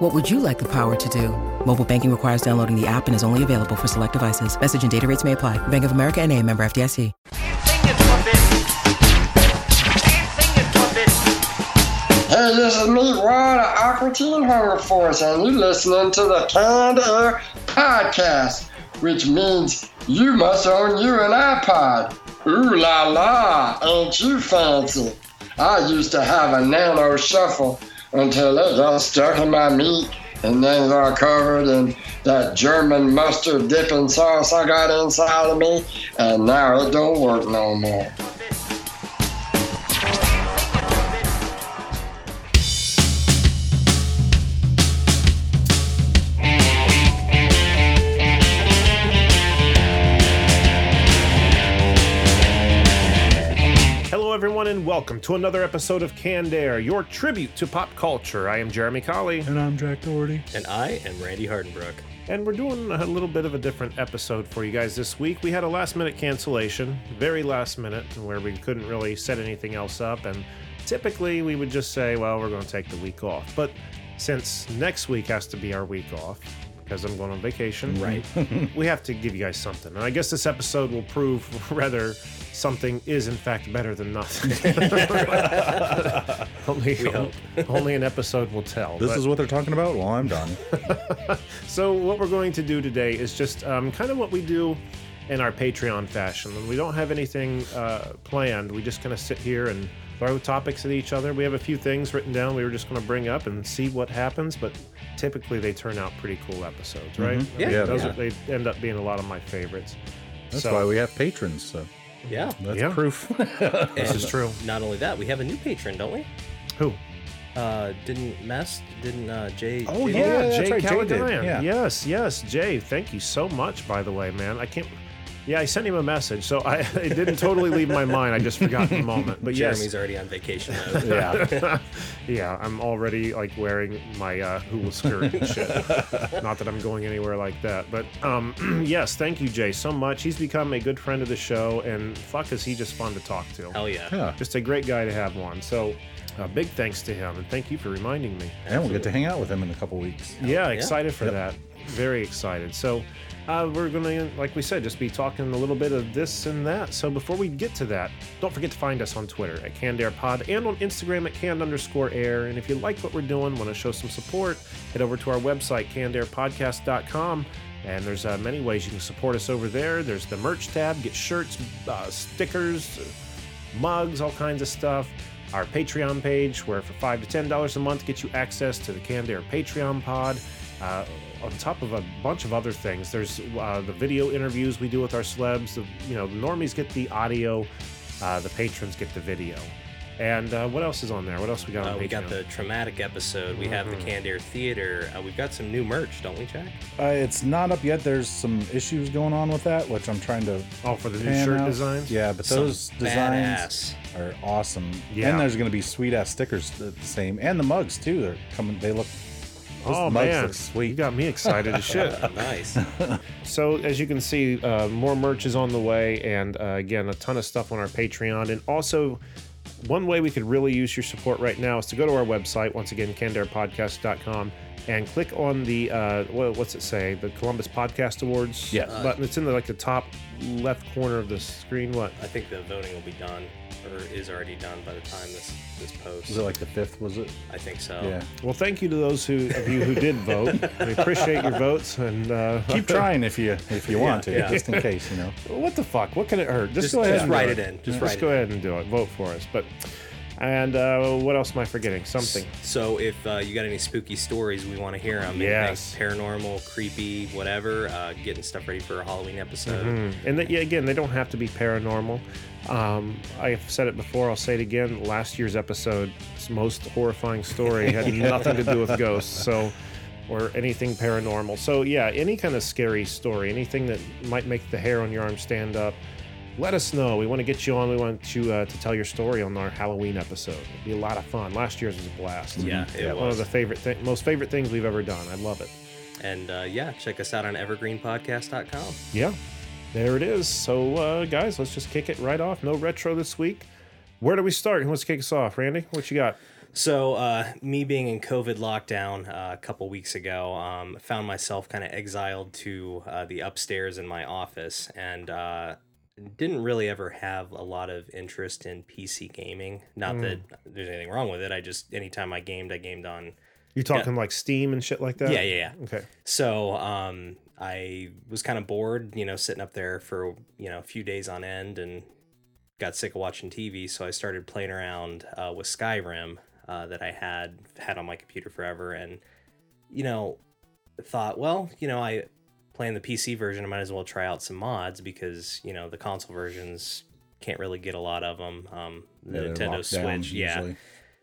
What would you like the power to do? Mobile banking requires downloading the app and is only available for select devices. Message and data rates may apply. Bank of America and a member FDIC. Hey, this is me, Ron of Aqua Teen Hunger Force, and you're listening to the Canned Air Podcast, which means you must own you an iPod. Ooh la la, ain't you fancy? I used to have a nano shuffle until it got stuck in my meat and then got covered in that German mustard dipping sauce I got inside of me, and now it don't work no more. Welcome to another episode of Canned Air, your tribute to pop culture. I am Jeremy Colley, And I'm Jack Doherty. And I am Randy Hardenbrook. and we're doing a little bit of a different episode for you guys this week. We had a last minute cancellation, very last minute, where we couldn't really set anything else up. And typically, we would just say, well, we're going to take the week off. But since next week has to be our week off, because I'm going on vacation, Right. we have to give you guys something. And I guess this episode will prove whether something is in fact better than nothing. only, hope. only an episode will tell. This But- is what they're talking about? Well, I'm done. so what we're going to do today is just um, kind of what we do in our Patreon fashion. We don't have anything uh, planned. We just kind of sit here and throw topics at each other. We have a few things written down. We were just going to bring up and see what happens, but typically they turn out pretty cool episodes, right? Yeah, Yeah, those yeah. Are, they end up being a lot of my favorites. That's So- why we have patrons. So Yeah. that's Yeah. proof. This is true. Not only that, we have a new patron, don't we? Who? Uh, didn't Mess? Didn't uh, Jay? Oh, Jay- yeah. Yeah, that's Jay right, Jay did, yeah. Yes, yes, Jay. Thank you so much. By the way, man, I can't. Yeah, I sent him a message, so I it didn't totally leave my mind. I just forgot in the moment. But yes, Jeremy's already on vacation mode. yeah, yeah. I'm already like wearing my uh, hula skirt and shit. Not that I'm going anywhere like that, but um, yes, thank you, Jay, so much. He's become a good friend of the show, and fuck, is he just fun to talk to? Hell yeah. yeah. Just a great guy to have on. So, uh, big thanks to him, and thank you for reminding me. And we'll get to hang out with him in a couple weeks. Yeah, excited for Yep. that. Very excited. So, uh, we're going to, like we said, just be talking a little bit of this and that. So, before we get to that, don't forget to find us on Twitter at Canned Air Pod and on Instagram at canned underscore air. And if you like what we're doing, want to show some support, head over to our website, cannedairpodcast.com. And there's uh, many ways you can support us over there. There's the merch tab, get shirts, uh, stickers, mugs, all kinds of stuff. Our Patreon page, where for five to ten dollars a month get you access to the Canned Air Patreon pod. Uh, on top of a bunch of other things, there's uh, the video interviews we do with our celebs. The, you know, the normies get the audio, uh, the patrons get the video. And uh, what else is on there? What else we got on Uh, Patreon? we got the traumatic episode. We have the Mm-hmm. Canned Air Theater. Uh, we've got some new merch, don't we, Jack? Uh, it's not up yet. There's some issues going on with that, which I'm trying to. oh for the new shirt out. designs. Yeah, but Some those badass. designs are awesome. Yeah. And there's going to be sweet ass stickers the same, and the mugs too. They're coming. They look. Those Oh mugs man, look sweet. you got me excited as shit. Nice. So as you can see, uh, more merch is on the way, and uh, again, a ton of stuff on our Patreon. And also, one way we could really use your support right now is to go to our website once again, cannedairpodcast.com, and click on the uh, what's it say? The Columbus Podcast Awards Yes. button. It's in the like the top left corner of the screen. What? I think the voting will be done, or is already done by the time this this posts. Was it like the fifth? Was it? I think so. Yeah. Well, thank you to those who of you who did vote. We appreciate your votes, and uh, Keep trying if you if you want to, yeah. just in case, you know. What the fuck? What can it hurt? Just, Just- go ahead just and write it in. Just Just, write it go in. ahead and do it. Vote for us. But and uh, what else am I forgetting? Something. So if uh, you got any spooky stories, we want to hear them. Yes. Paranormal, creepy, whatever. Uh, getting stuff ready for a Halloween episode. Mm. And that, yeah, again, they don't have to be paranormal. Um, I've said it before. I'll say it again. Last year's episode's most horrifying story had nothing to do with ghosts. So. Or anything paranormal. So, yeah, any kind of scary story, anything that might make the hair on your arm stand up, let us know. We want to get you on. We want you uh, to tell your story on our Halloween episode. It'd be a lot of fun. Last year's was a blast. Yeah, it one of the favorite, thi- most favorite things we've ever done. I love it. And uh, yeah, check us out on evergreenpodcast.com. Yeah, there it is. So, uh, guys, let's just kick it right off. No retro this week. Where do we start? Who wants to kick us off? Randy, what you got? So, uh, me being in COVID lockdown uh, a couple weeks ago, um, found myself kind of exiled to uh, the upstairs in my office and uh, didn't really ever have a lot of interest in PC gaming. Not that there's anything wrong with it. I just, anytime I gamed, I gamed on. You talking like Steam and shit like that? Yeah, yeah, yeah. Okay. So, um, I was kind of bored, you know, sitting up there for, you know, a few days on end and got sick of watching TV. So I started playing around uh, with Skyrim uh, that I had had on my computer forever. And, you know, thought, well, you know, I playing the PC version, I might as well try out some mods because, you know, the console versions can't really get a lot of them. Um, the Yeah, Nintendo locked down Switch, yeah.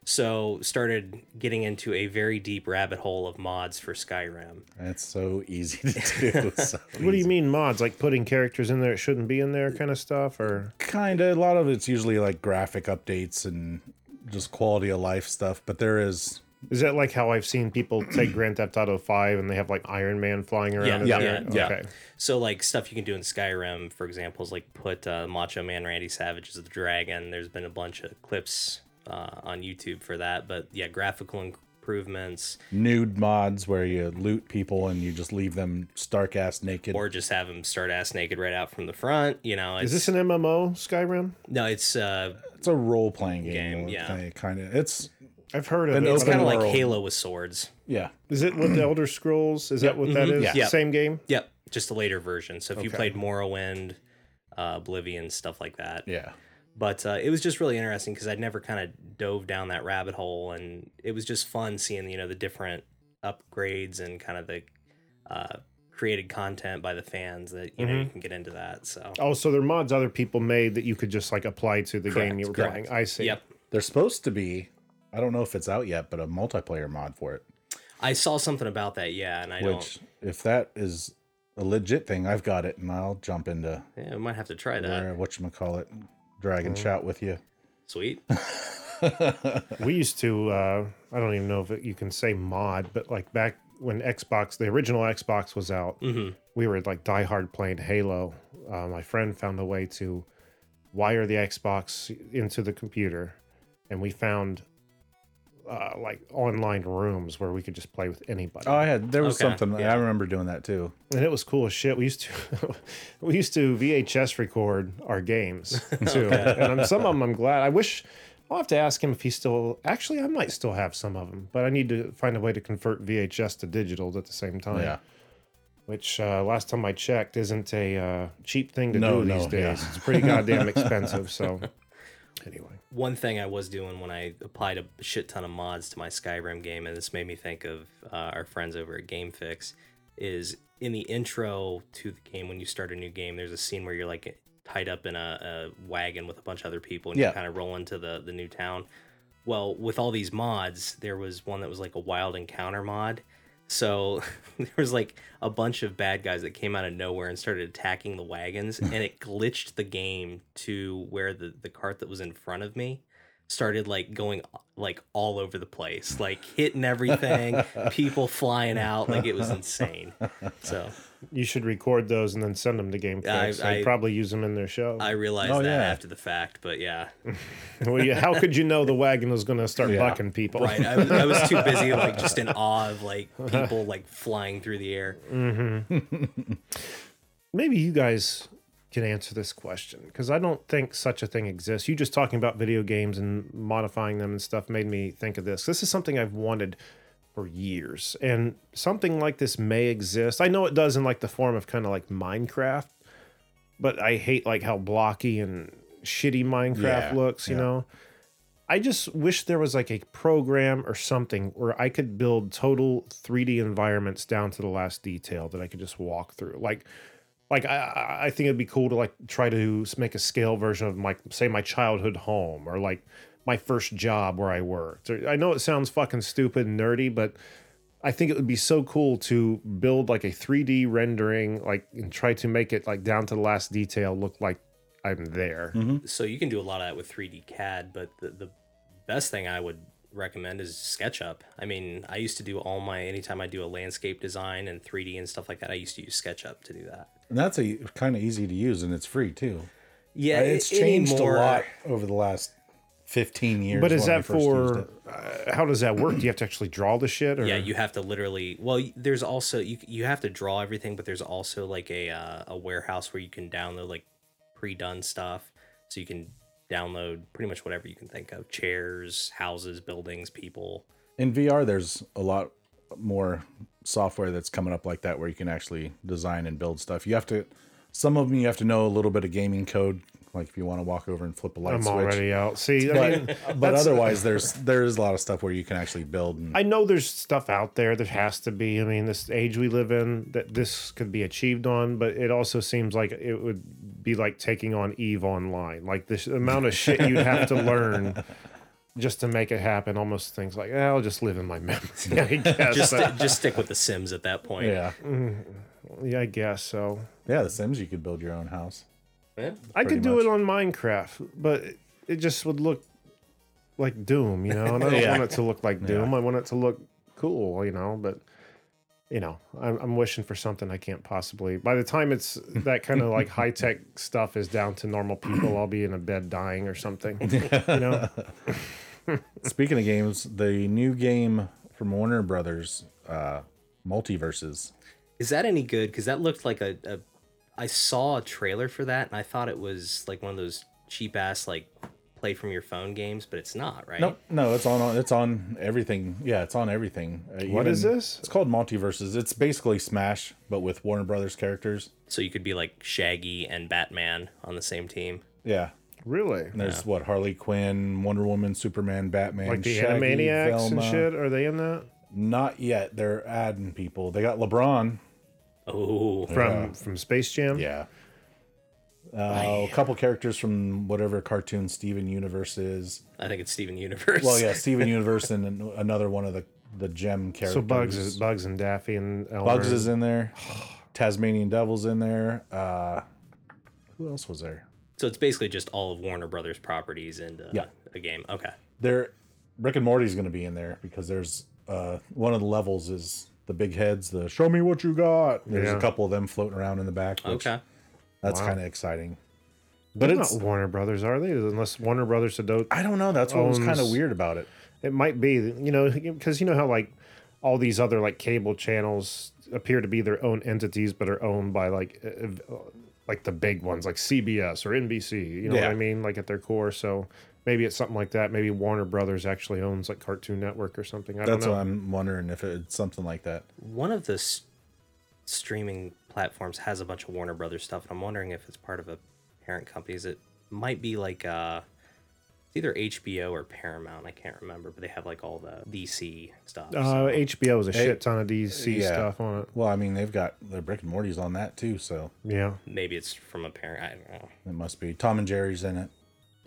So started getting into a very deep rabbit hole of mods for Skyrim. That's so easy to do. so What do you mean mods? Like putting characters in there it shouldn't be in there, kind of stuff, or Kind of. A lot of it's usually like graphic updates and just quality of life stuff. But there is is that like how I've seen people take Grand Theft Auto Five and they have like Iron Man flying around? Yeah, in yeah, there? yeah. Okay. So like stuff you can do in Skyrim, for example, is like put uh, Macho Man Randy Savage as the dragon. There's been a bunch of clips uh, on YouTube for that, but yeah, graphical improvements, nude mods where you loot people and you just leave them stark ass naked. or just have them start ass naked right out from the front. You know, Is this an MMO Skyrim? no? It's uh, it's a role playing game. Game, yeah. Kind of. It's I've heard of An it. it's but I kind of like. Halo with swords. yeah. Is it with the Elder Scrolls? Is that what that is? Mhm. Yeah. Same game. Yep, just a later version. So if you played Morrowind, uh, Oblivion, stuff like that, Yeah. but uh, it was just really interesting because I'd never kind of dove down that rabbit hole, and it was just fun seeing you know the different upgrades and kind of the uh, created content by the fans that you know you can get into that. So Oh, so they're mods other people made that you could just like apply to the game you were correct. playing. I see. Yep. They're supposed to be. I don't know if it's out yet, but a multiplayer mod for it. I saw something about that. Yeah, and I Which, if that is a legit thing, I've got it, and I'll jump into. Yeah, we might have to try that. where what call it, Dragon and Mm. chat with you. Sweet. We used to. Uh, I don't even know if it, you can say mod, but like back when Xbox, the original Xbox was out, hmm we were like diehard playing Halo. Uh, my friend found a way to wire the Xbox into the computer, and we found uh, like online rooms where we could just play with anybody. Oh, I had there was Okay, something. yeah. I remember doing that too. and it was cool as shit. We used to we used to VHS record our games too, and I'm, some of them I'm glad. I wish I'll have to ask him if he still. Actually, I might still have some of them, but I need to find a way to convert VHS to digital at the same time. Yeah. Which uh, last time I checked isn't a uh, cheap thing to No, do these no, days. yeah. It's pretty goddamn expensive. So anyway, One thing I was doing when I applied a shit ton of mods to my Skyrim game, and this made me think of uh, our friends over at GameFix, is in the intro to the game when you start a new game. There's a scene where you're like tied up in a, a wagon with a bunch of other people, and Yeah. you kind of roll into the the new town. Well, with all these mods, there was one that was like a wild encounter mod. So there was like a bunch of bad guys that came out of nowhere and started attacking the wagons, and it glitched the game to where the the cart that was in front of me started like going like all over the place, like hitting everything, people flying out, like it was insane. So you should record those and then send them to GameFix. I- They'd probably use them in their show. I realized Oh, that yeah. after the fact, but yeah, well, yeah, how could you know the wagon was going to start Yeah. bucking people? right. I I was too busy like just in awe of like people like flying through the air. Mm-hmm. maybe you guys can answer this question because I don't think such a thing exists. You just talking about video games and modifying them and stuff made me think of this. This is something I've wanted for years, and something like this may exist. I know it does in like the form of kind of like Minecraft, but I hate like how blocky and shitty Minecraft Yeah, looks. You yeah. know. I just wish there was like a program or something where I could build total 3D environments down to the last detail that I could just walk through. Like, like I- I, I think it'd be cool to like try to make a scale version of like say my childhood home or like my first job where I worked. I know it sounds fucking stupid and nerdy, but I think it would be so cool to build like a 3D rendering, like and try to make it like down to the last detail look like I'm there. So you can do a lot of that with 3D CAD, but the, the best thing I would recommend is SketchUp. I mean, I used to do all my anytime I do a landscape design and 3D and stuff like that, I used to use SketchUp to do that. And that's a kind of easy to use, and it's free too. Yeah, Uh, it's a- changed anymore- a lot over the last fifteen years. But is that for? Uh, how does that work? Do you have to actually draw the shit? Or? Yeah, you have to literally. Well, there's also you you have to draw everything, but there's also like a uh, a warehouse where you can download like pre-done stuff, so you can download pretty much whatever you can think of: chairs, houses, buildings, people. in VR? There's a lot more software that's coming up like that, where you can actually design and build stuff. You have to. Some of them you have to know a little bit of gaming code, like if you want to walk over and flip a light switch, I'm switch. already out. See, I But, mean, but otherwise, there's there is a lot of stuff where you can actually build. And, I know there's stuff out there. There has to be. I mean, this age we live in, that this could be achieved on, but it also seems like it would be like taking on Eve online. Like this amount of shit you'd have to learn just to make it happen. Almost things like, eh, I'll just live in my memory. I guess. Just but- just stick with the Sims at that point. yeah, yeah, I guess so. yeah. The Sims, you could build your own house. Yeah. I Pretty could do much. it on Minecraft, but it just would look like Doom, you know. And I don't Yeah. want it to look like Doom. I want it to look cool, you know. But you know, I'm, I'm wishing for something I can't possibly. By the time it's that kind of like high tech stuff is down to normal people, I'll be in a bed dying or something. You know. Speaking of games, the new game from Warner Brothers, uh, MultiVersus. Is that any good? Because that looked like a, a. I saw a trailer for that, and I thought it was like one of those cheap ass like play from your phone games, but it's not, right? No, no, it's on. It's on everything. Yeah, it's on everything. Uh, What is even- this? It's called MultiVersus. It's basically Smash, but with Warner Brothers characters. So you could be like Shaggy and Batman on the same team. Yeah, Really? and there's what Harley Quinn, Wonder Woman, Superman, Batman, Like the Shaggy, Animaniacs and shit? Are they in that? Not yet. They're adding people. They got LeBron. Oh, From from Space Jam? Yeah. Uh, a couple characters from whatever cartoon Steven Universe is. I think it's Steven Universe. Well, yeah, Steven Universe and another one of the the gem characters. So Bugs is Bugs and Daffy and Elmer. Bugs is in there. Tasmanian Devil's in there. Uh, who else was there? So it's basically just all of Warner Brothers properties and uh, Yeah. a game. Okay. There, Rick and Morty's going to be in there because there's uh, one of the levels is the big heads. The show me what you got. There's Yeah. a couple of them floating around in the back. Which Okay. that's kind of exciting. But They're it's not Warner Brothers, are they? Unless Warner Brothers Adult I don't know. That's what was kind of weird about it. It might be, you know, because you know how like all these other like cable channels appear to be their own entities, but are owned by like like the big ones like CBS or NBC. You know what I mean? Like at their core. So maybe it's something like that. Maybe Warner Brothers actually owns like Cartoon Network or something. I That's don't what know. I'm wondering if it's something like that. One of the s- streaming platforms has a bunch of Warner Brothers stuff, and I'm wondering if it's part of a parent company. Is it might be like uh, it's either HBO or Paramount. I can't remember, but they have like all the DC stuff. Uh, so- HBO is a Hey, shit ton of DC yeah. stuff on it. Well, I mean, they've got the Rick and Morty's on that too, so Yeah. maybe it's from a parent. I don't know. it must be. Tom and Jerry's in it.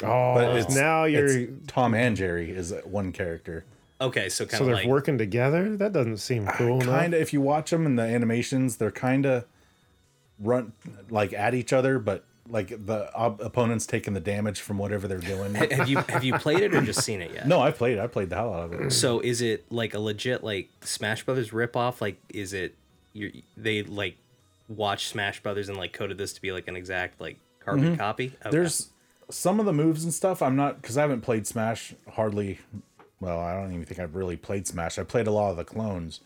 Oh, But it's now you're it's Tom and Jerry is one character. Okay, so kind so they're like working together. That doesn't seem cool. enough. Kind of, if you watch them in the animations, they're kind of run like at each other, but like the op- opponent's taking the damage from whatever they're doing. have you have you played it or just seen it yet? no, I played. it. I played the hell out of it. So is it like a legit like Smash Brothers ripoff? Like, is it you? They like watch Smash Brothers and like coded this to be like an exact like carbon mm-hmm. copy. Okay. There's some of the moves and stuff. I'm not because I haven't played Smash hardly. Well, I don't even think I've really played Smash. I played a lot of the clones,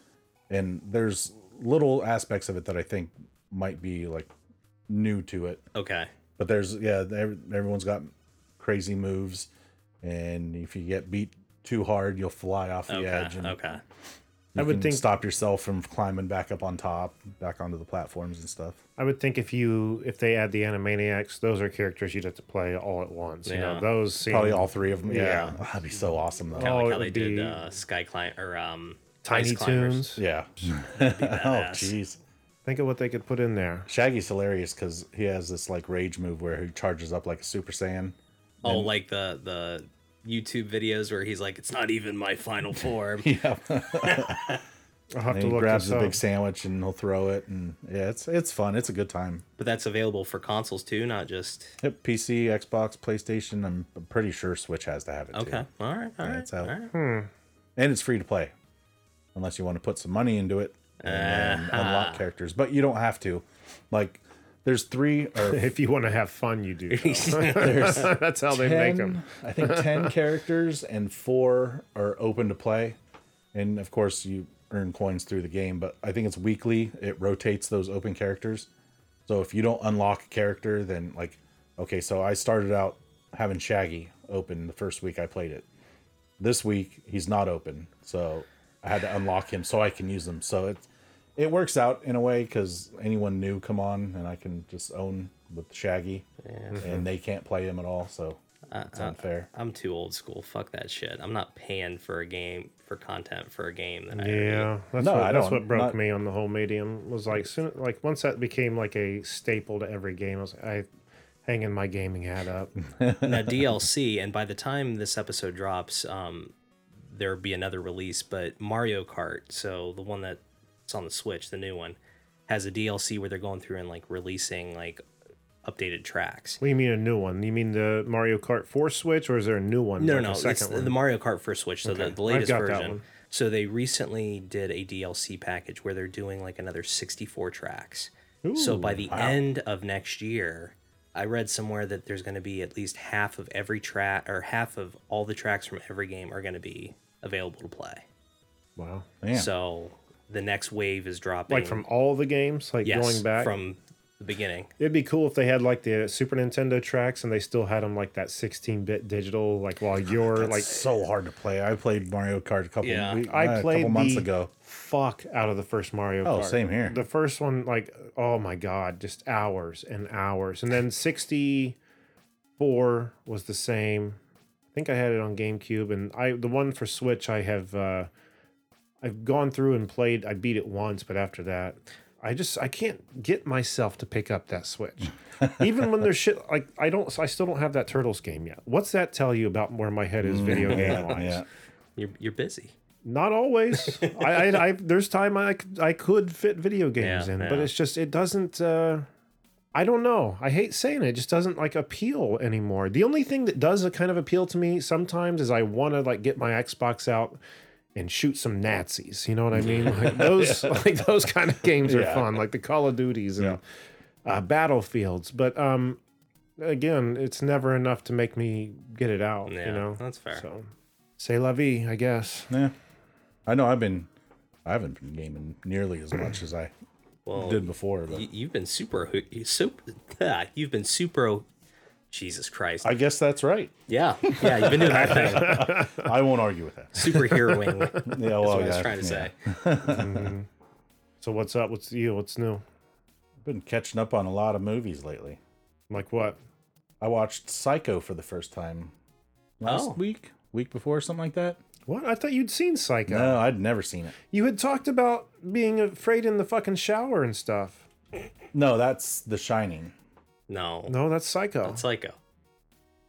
and there's little aspects of it that I think might be like new to it. okay. But there's yeah, everyone's got crazy moves, and if you get beat too hard, you'll fly off the Okay. edge, and Okay. You I would can think- stop yourself from climbing back up on top, back onto the platforms and stuff. I would think if you if they add the Animaniacs, those are characters you'd have to play all at once. You know, those seem Probably all three of them. Yeah, Yeah. that'd be so awesome though. Kind of Oh, like it how they would did be uh, Sky Climb or um Tiny Ice Toons. Yeah. oh jeez. Think of what they could put in there. Shaggy's hilarious because he has this like rage move where he charges up like a Super Saiyan. Oh, like the the YouTube videos where he's like, "It's not even my final form." Yeah. I'll have And to he look grabs a up. big sandwich and he'll throw it, and yeah, it's it's fun. It's a good time. But that's available for consoles too, not just. Yep, PC, Xbox, PlayStation. I'm pretty sure Switch has to have it. Okay. too. All right. All Yeah, right. it's out. all right. Hmm. and it's free to play, unless you want to put some money into it and then ah. unlock characters. But you don't have to. Like, there's three or If you want to have fun, you do. That's how they make them. I think 10 characters and four are open to play. And of course, you earn coins through the game, but I think it's weekly. It rotates those open characters. So if you don't unlock a character, then, like, okay, so I started out having Shaggy open the first week I played it. This week, he's not open. So I had to unlock him so I can use him. So it, it works out in a way because anyone new come on and I can just own with Shaggy and they can't play him at all. So it's unfair. I'm too old school. Fuck that shit. I'm not paying for a game for content for a game that I Yeah, that's, No, what, I that's what broke not- me on the whole medium. Was like soon, like once that became like a staple to every game, I was I hanging my gaming hat up. now DLC, and by the time this episode drops, um, there'll be another release. But Mario Kart, so the one that's on the Switch, the new one, has a DLC where they're going through and like releasing like updated tracks. What do you mean a new one? You mean the Mario Kart 4 Switch, or is there a new one? No, like no, no. second It's one? the Mario Kart for Switch, so the, Okay. the I've latest got that version. one. So they recently did a DLC package where they're doing like another 64 tracks. Ooh, so by the end of next year, I read somewhere that there's going to be at least half of every track or half of all the tracks from every game are going to be available to play. wow. Damn. So the next wave is dropping. Like from all the games, like yes, going back. from the beginning. It'd be cool if they had like the Super Nintendo tracks and they still had them like that 16-bit digital, like while you're Like like so hard to play. I played Mario Kart a couple, Yeah. week- I uh, a played couple months the ago. fuck out of the first Mario Oh, Kart. same here. The first one, like, oh my god, just hours and hours. And then 64 was the same. I think I had it on GameCube, and I the one for Switch I have uh I've gone through and played. I beat it once, but after that, I just I can't get myself to pick up that Switch. Even when there's shit like I don't, I still don't have that Turtles game yet. What's that tell you about where my head is video game wise? Yeah. You're, you're busy. Not always. I, I, I there's time I, c- I could fit video games Yeah, in, but it's just it doesn't. uh I don't know. I hate saying it. It just doesn't like appeal anymore. The only thing that does kind of appeal to me sometimes is I want to like get my Xbox out and shoot some Nazis. You know what I mean? Like those like those kind of games are Yeah. fun, like the Call of Duties and uh, Battlefields. But um, again, it's never enough to make me get it out. Yeah, you know, that's fair. So, say la vie, I guess. Yeah. I know I've been I haven't been gaming nearly as much as I Well, did before, but you, you've been super, super, you've been super. Jesus Christ. I guess that's right. yeah, yeah, you've been doing that thing. I won't argue with that. Superheroing. That's Yeah, well, what I was yeah, trying to yeah. say. So what's up? What's you? What's new? Been catching up on a lot of movies lately. Like what? I watched Psycho for the first time last Oh. week, week before, something like that. What? I thought you'd seen Psycho. No, I'd never seen it. You had talked about being afraid in the fucking shower and stuff. No, that's The Shining. No, No, that's Psycho. that's Psycho.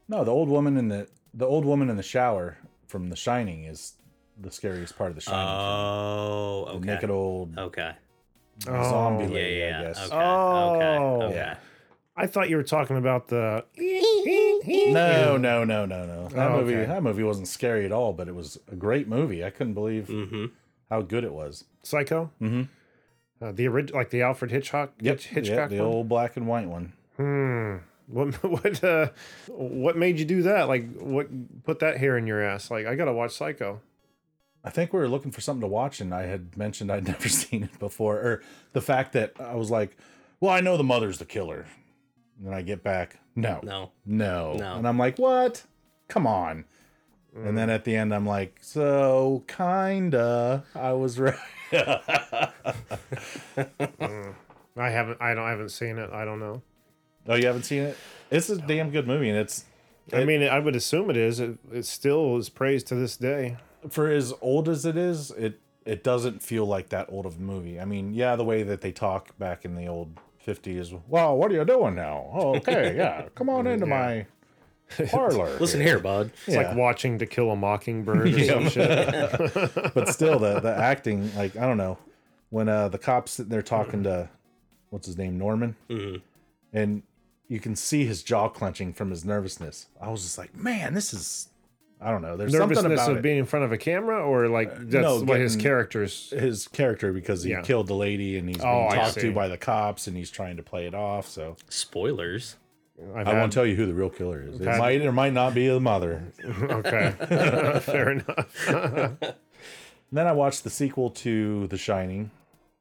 No, the old woman in the the old woman in the shower from The Shining is the scariest part of The Shining. Oh, the okay. naked old Okay. Oh. zombie Yeah, lady, yeah. I guess. Okay. Oh. Okay. Okay. Yeah. I thought you were talking about the. No, no, no, no, no. That Oh, movie, okay. that movie wasn't scary at all, but it was a great movie. I couldn't believe Mm-hmm. how good it was. Psycho. Mm-hmm. Uh, the original, like the Alfred Hitchcock. Hitch, Hitchcock. Yep, the one? old black and white one. Hmm. What what uh, what made you do that? Like, what put that hair in your ass? Like, I gotta watch Psycho. I think we were looking for something to watch, and I had mentioned I'd never seen it before, or the fact that I was like, "Well, I know the mother's the killer." And then I get back, no, No. no, No. and I'm like, "What? Come on!" And then at the end, I'm like, "So kinda, I was right." I haven't. I don't. I haven't seen it. I don't know. Oh, you haven't seen it? It's a damn good movie, and it's I mean, I would assume it is. It, it still is praised to this day. for as old as it is, it it doesn't feel like that old of a movie. I mean, yeah, the way that they talk back in the old fifties. Well, what are you doing now? Oh, okay, yeah, come on into my parlor. Listen here, bud. It's like watching To Kill a Mockingbird or some shit. but still the the acting like i don't know when uh the cops sitting there talking to what's his name norman Mhm. and you can see his jaw clenching from his nervousness i was just like man this is i don't know there's something Nervousness about of it. being in front of a camera, or like uh, that's no, what his getting- characters. his character because he Yeah. killed the lady and he's being Oh, I talked to by the cops and he's trying to play it off so Spoilers. I've i had- won't tell you who the real killer is it had- might or might not be the mother Okay, fair enough. then i watched the sequel to the shining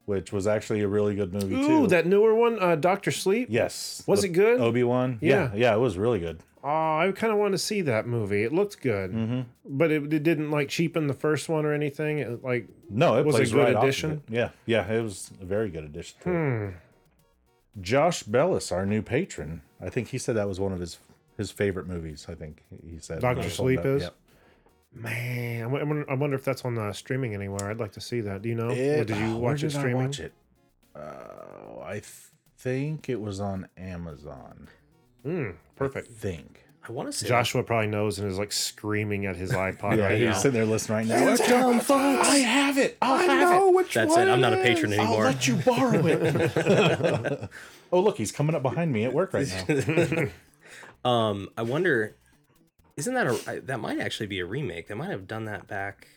which was actually a really good movie Ooh, too that newer one, uh, Doctor Sleep. yes Was The it good? obi-wan yeah Yeah. yeah it was really good Oh, I kind of want to see that movie. It looked good, Mm-hmm. but it, it didn't like cheapen the first one or anything. It, like, No, it Was plays good right addition? Yeah, yeah, it was a very good addition. Hmm. Josh Bellis, our new patron, I think he said that was one of his his favorite movies. I think he said Dr. when I told Sleep is. Yep. Man, I wonder, I wonder if that's on uh, streaming anywhere. I'd like to see that. Do you know? Or did you oh, where watch it did I watch it? Uh, I th- think it was on Amazon. Mm, perfect. I think. I want to say Joshua probably knows and is like screaming at his iPod Yeah, right he's now. sitting there listening right now. It's done, folks. I have it. I'll I have know it. which That's one it. I'm not a is. patron I'll anymore. let you borrow it. oh, look, he's coming up behind me at work right now. Um, I wonder, isn't that a I- that might actually be a remake? They might have done that back.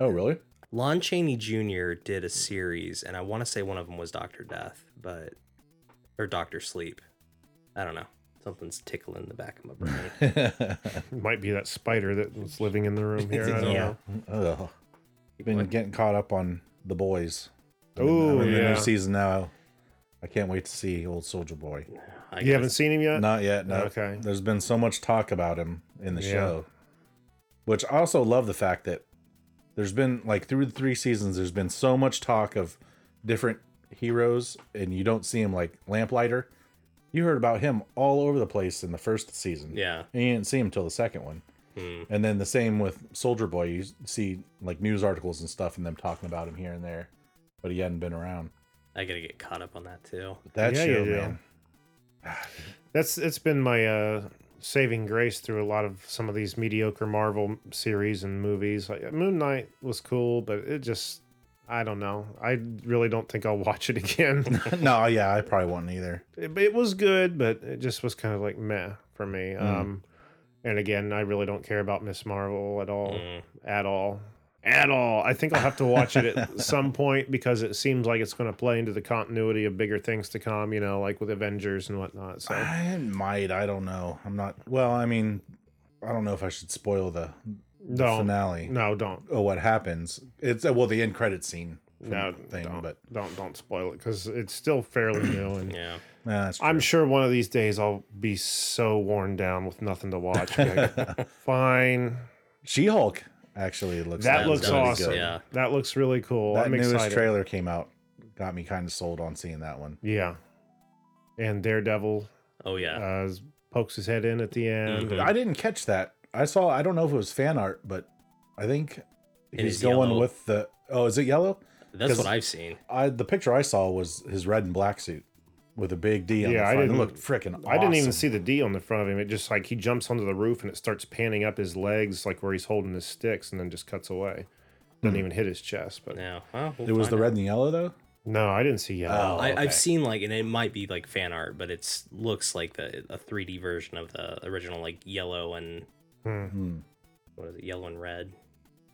Oh, really? Lon Chaney Jr. did a series, and I want to say one of them was Doctor Death, but or Doctor Sleep. I don't know. Something's tickling in the back of my brain. Might be that spider that was living in the room here. I don't Yeah. know. Ugh. Been getting caught up on the boys. Oh, I'm in the yeah. new season now. I can't wait to see old Soldier Boy. I You haven't seen him yet? Not yet. No. Okay. There's been so much talk about him in the Yeah. show, which I also love the fact that there's been like through the three seasons. There's been so much talk of different heroes, and you don't see him like Lamplighter. You heard about him all over the place in the first season. Yeah. and you didn't see him until the second one. Hmm. And then the same with Soldier Boy. You see like news articles and stuff, and them talking about him here and there, but he hadn't been around. I gotta get caught up on that too. That Yeah, show, you do. man. That's it's been my uh, saving grace through a lot of some of these mediocre Marvel series and movies. Like Moon Knight was cool, but it just I don't know. I really don't think I'll watch it again. no, yeah, I probably won't either. it, it was good, but it just was kind of like meh for me. Mm. Um, and again, I really don't care about Miss Marvel at all, Mm. at all, at all. I think I'll have to watch it at some point because it seems like it's going to play into the continuity of bigger things to come. You know, like with Avengers and whatnot. So I might. I don't know. I'm not. Well, I mean, I don't know if I should spoil the, the don't, finale. no, don't. Oh, what happens? It's uh, well the end credit scene. from No, thing, don't, but don't don't spoil it because it's still fairly new, and Yeah. nah, that's I'm sure one of these days I'll be so worn down with nothing to watch. Like, Fine, She-Hulk actually it looks. that like looks it's gonna be awesome. good. Yeah. That looks really cool. That I'm newest excited. trailer came out, got me kind of sold on seeing that one. Yeah, and Daredevil Oh yeah. uh, pokes his head in at the end. Mhm. I didn't catch that. I saw. I don't know if it was fan art, but I think he's going yellow. with the. Oh, is it yellow? That's what I've seen. I the picture I saw was his red and black suit with a big D on Yeah, the I didn't- it looked freaking. I didn't even see the D on the front of him. It just like he jumps onto the roof and it starts panning up his legs, like where he's holding his sticks, and then just cuts away. Doesn't Hmm. even hit his chest. But Yeah. Well, we'll It was the out. red and the yellow though. no, I didn't see yellow. Oh, I, okay. I've seen like, and it might be like fan art, but it looks like the a 3D version of the original, like yellow and Hmm. Hmm. what is it, yellow and red,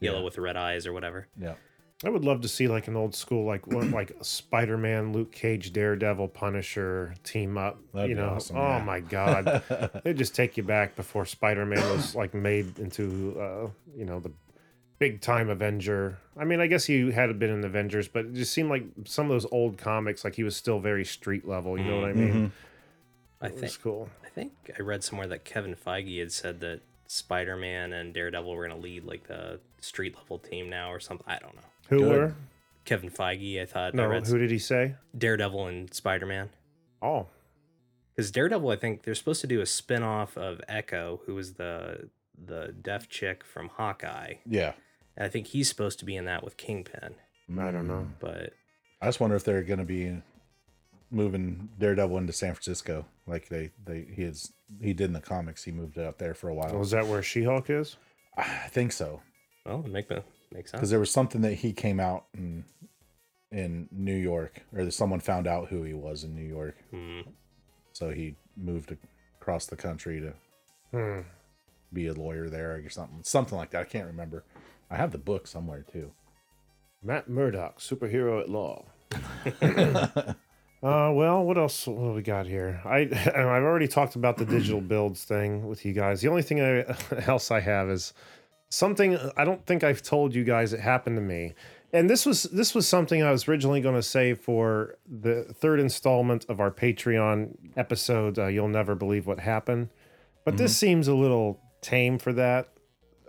yellow Yeah. with red eyes or whatever. Yeah. I would love to see like an old school like what like Spider Man, Luke Cage, Daredevil, Punisher team up. That'd you be know, awesome, oh yeah. my god, they just take you back before Spider Man was like made into uh, you know the big time Avenger. I mean, I guess he had been in Avengers, but it just seemed like some of those old comics, like he was still very street level. You know what I mean? Mhm. I think cool. I think I read somewhere that Kevin Feige had said that Spider Man and Daredevil were going to lead like the street level team now or something. I don't know. Who Good. were? Kevin Feige, I thought. I No, read who did he say? Daredevil and Spider Man. Oh, Because Daredevil, I think they're supposed to do a spin off of Echo, who was the the deaf chick from Hawkeye. Yeah. And I think he's supposed to be in that with Kingpin. I don't know. But I just wonder if they're going to be moving Daredevil into San Francisco, like they they he is he did in the comics. He moved it out there for a while. Was that where She-Hulk is? I think so Well, make the makes because there was something that he came out in in New York, or that someone found out who he was in New York, Hmm. so he moved across the country to be a lawyer there or something, something like that. I can't remember. I have the book somewhere too. Matt Murdock, superhero at law. uh, well, what else? What do we got here? I I've already talked about the digital builds thing with you guys. The only thing I, else I have is something I don't think I've told you guys it happened to me. And this was this was something I was originally going to say for the third installment of our Patreon episode. Uh, You'll never believe what happened, but this seems a little tame for that.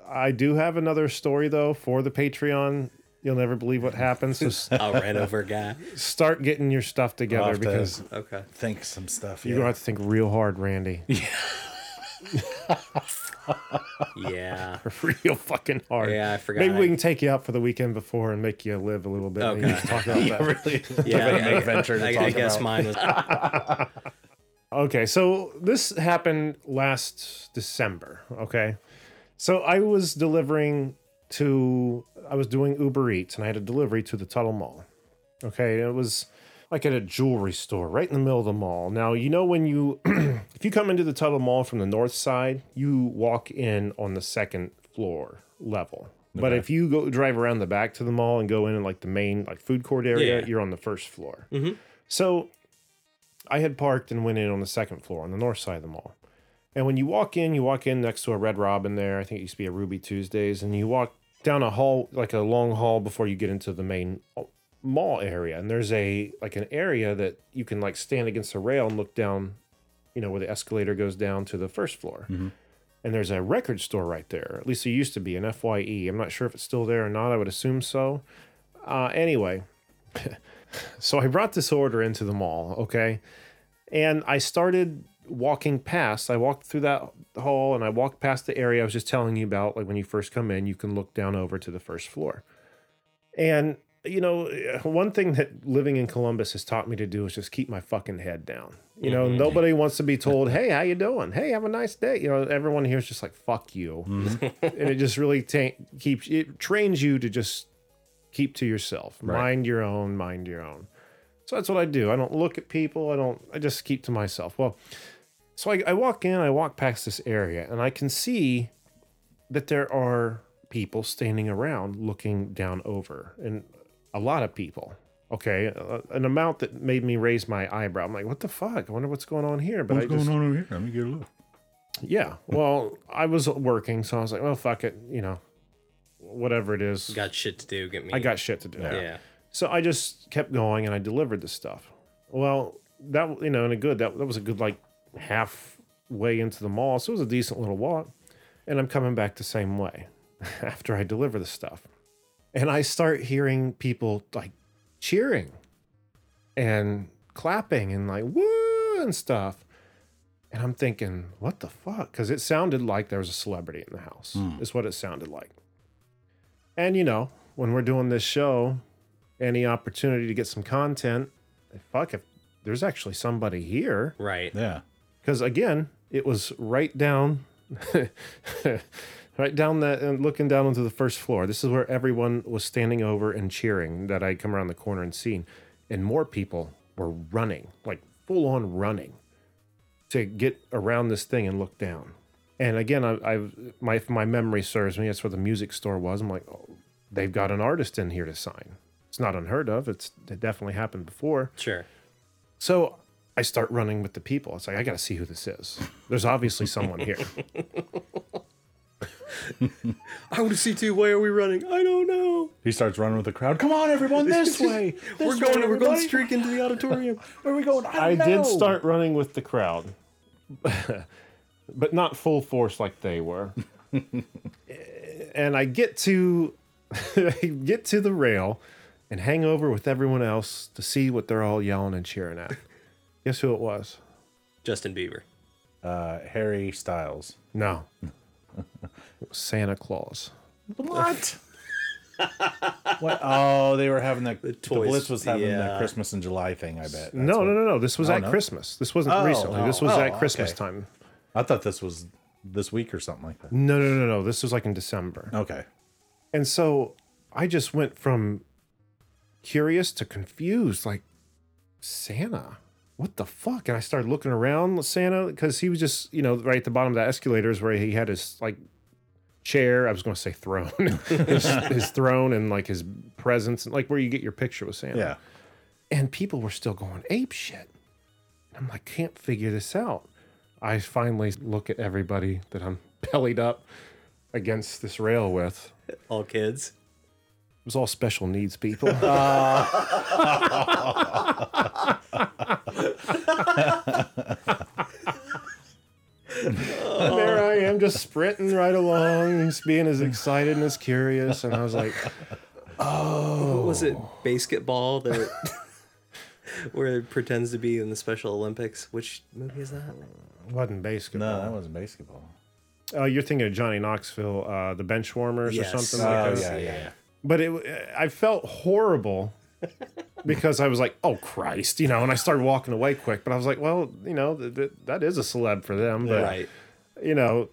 I do have another story though for the Patreon. You'll never believe what happened. So s- I'll ran over guy. start getting your stuff together have to- because Okay. Think some stuff. you're yeah. gonna have to think real hard, Randy. Yeah. real fucking hard. Yeah, I forgot. Maybe I- we can take you out for the weekend before and make you live a little bit. and Okay. can talk about that. really. Yeah, I, adventure to I, I guess mine was. Okay, so this happened last December. Okay, so I was delivering to, I was doing Uber Eats, and I had a delivery to the Tuttle Mall. Okay, it was like at a jewelry store right in the middle of the mall. Now you know when you, if you come into the Tuttle Mall from the north side, you walk in on the second floor level. But if you go drive around the back to the mall and go in in like the main like food court area, Yeah. you're on the first floor. Mm-hmm. So I had parked and went in on the second floor on the north side of the mall. And when you walk in, you walk in next to a Red Robin there. I think it used to be a Ruby Tuesdays. And you walk down a hall, like a long hall before you get into the main mall area. And there's a, like an area that you can like stand against a rail and look down, you know, where the escalator goes down to the first floor. And there's a record store right there. At least it used to be an FYE. I'm not sure if it's still there or not. I would assume so. Uh, anyway, so I brought this order into the mall, okay? And I started walking past. I walked through that hall and I walked past the area I was just telling you about. Like when you first come in, you can look down over to the first floor. And, you know, eh, one thing that living in Columbus has taught me to do is just keep my fucking head down. You know, mm-hmm. nobody wants to be told, hey, how you doing? Hey, have a nice day. You know, everyone here is just like, fuck you. Mm-hmm. and it just really ta- keeps, it trains you to just keep to yourself. Mind your own, mind your own. So that's what I do. I don't look at people. I don't, I just keep to myself. Well, so I, I walk in, I walk past this area, and I can see that there are people standing around looking down over, and a lot of people. Okay, uh, an amount that made me raise my eyebrow. I'm like, what the fuck? I wonder what's going on here. But I just, on over here? Let me get a look. yeah. Well, I was working, so I was like, well, fuck it. You know, whatever it is. Got shit to do. Get me. I got shit to do. Yeah. So I just kept going and I delivered the stuff. Well, that you know, and a good that that was a good like halfway into the mall, so it was a decent little walk. And I'm coming back the same way after I deliver the stuff, and I start hearing people like cheering and clapping and like woo and stuff. And I'm thinking, what the fuck? Because it sounded like there was a celebrity in the house. Hmm. Is what it sounded like. And you know, when we're doing this show, any opportunity to get some content, eh, fuck if there's actually somebody here. Right. Yeah. Because again, it was right down, right down that and uh, looking down onto the first floor. This is where everyone was standing over and cheering that I'd come around the corner and seen, and more people were running, like full on running, to get around this thing and look down. And again, I, I've my if my memory serves me. That's where the music store was. I'm like, oh, they've got an artist in here to sign. It's not unheard of. It's it definitely happened before. Sure. So I start running with the people. It's like I got to see who this is. There's obviously someone here. I want to see too. Why are we running? I don't know. He starts running with the crowd. Come on, everyone, this way. This we're way, going. We're going everybody. streak into the auditorium. Where are we going? I don't did know. start running with the crowd, but not full force like they were. and I get to I get to the rail and hang over with everyone else to see what they're all yelling and cheering at. Guess who it was? Justin Bieber. Uh, Harry Styles. No. It was Santa Claus. What? What? Oh, they were having that. The, toys, Blitz was having yeah. that Christmas in July thing. I bet. That's no, what- no, no, no. This was Oh, at no? Christmas. This wasn't Oh, recently. This was oh, at Christmas okay. time. I thought this was this week or something like that. No, no, no, no. This was like in December. Okay. And so I just went from curious to confused, like Santa. What the fuck? And I started looking around Santa because he was just, you know, right at the bottom of the escalators where he had his like chair. I was going to say throne, his, his throne and like his presence, and like where you get your picture with Santa. Yeah. And people were still going ape shit. I'm like, can't figure this out. I finally look at everybody that I'm bellied up against this rail with. All kids. It was all special needs people. And uh. there I am, just sprinting right along, just being as excited and as curious. And I was like, What was it? Basketball that where it pretends to be in the Special Olympics. Which movie is that? wasn't basketball. No, that wasn't basketball. Oh, you're thinking of Johnny Knoxville, uh, the bench warmers Yes. or something Oh like that. yeah, yeah, yeah. But it, I felt horrible because I was like, "Oh Christ," you know, and I started walking away quick. But I was like, "Well, you know, th- th- that is a celeb for them." But Right. You know,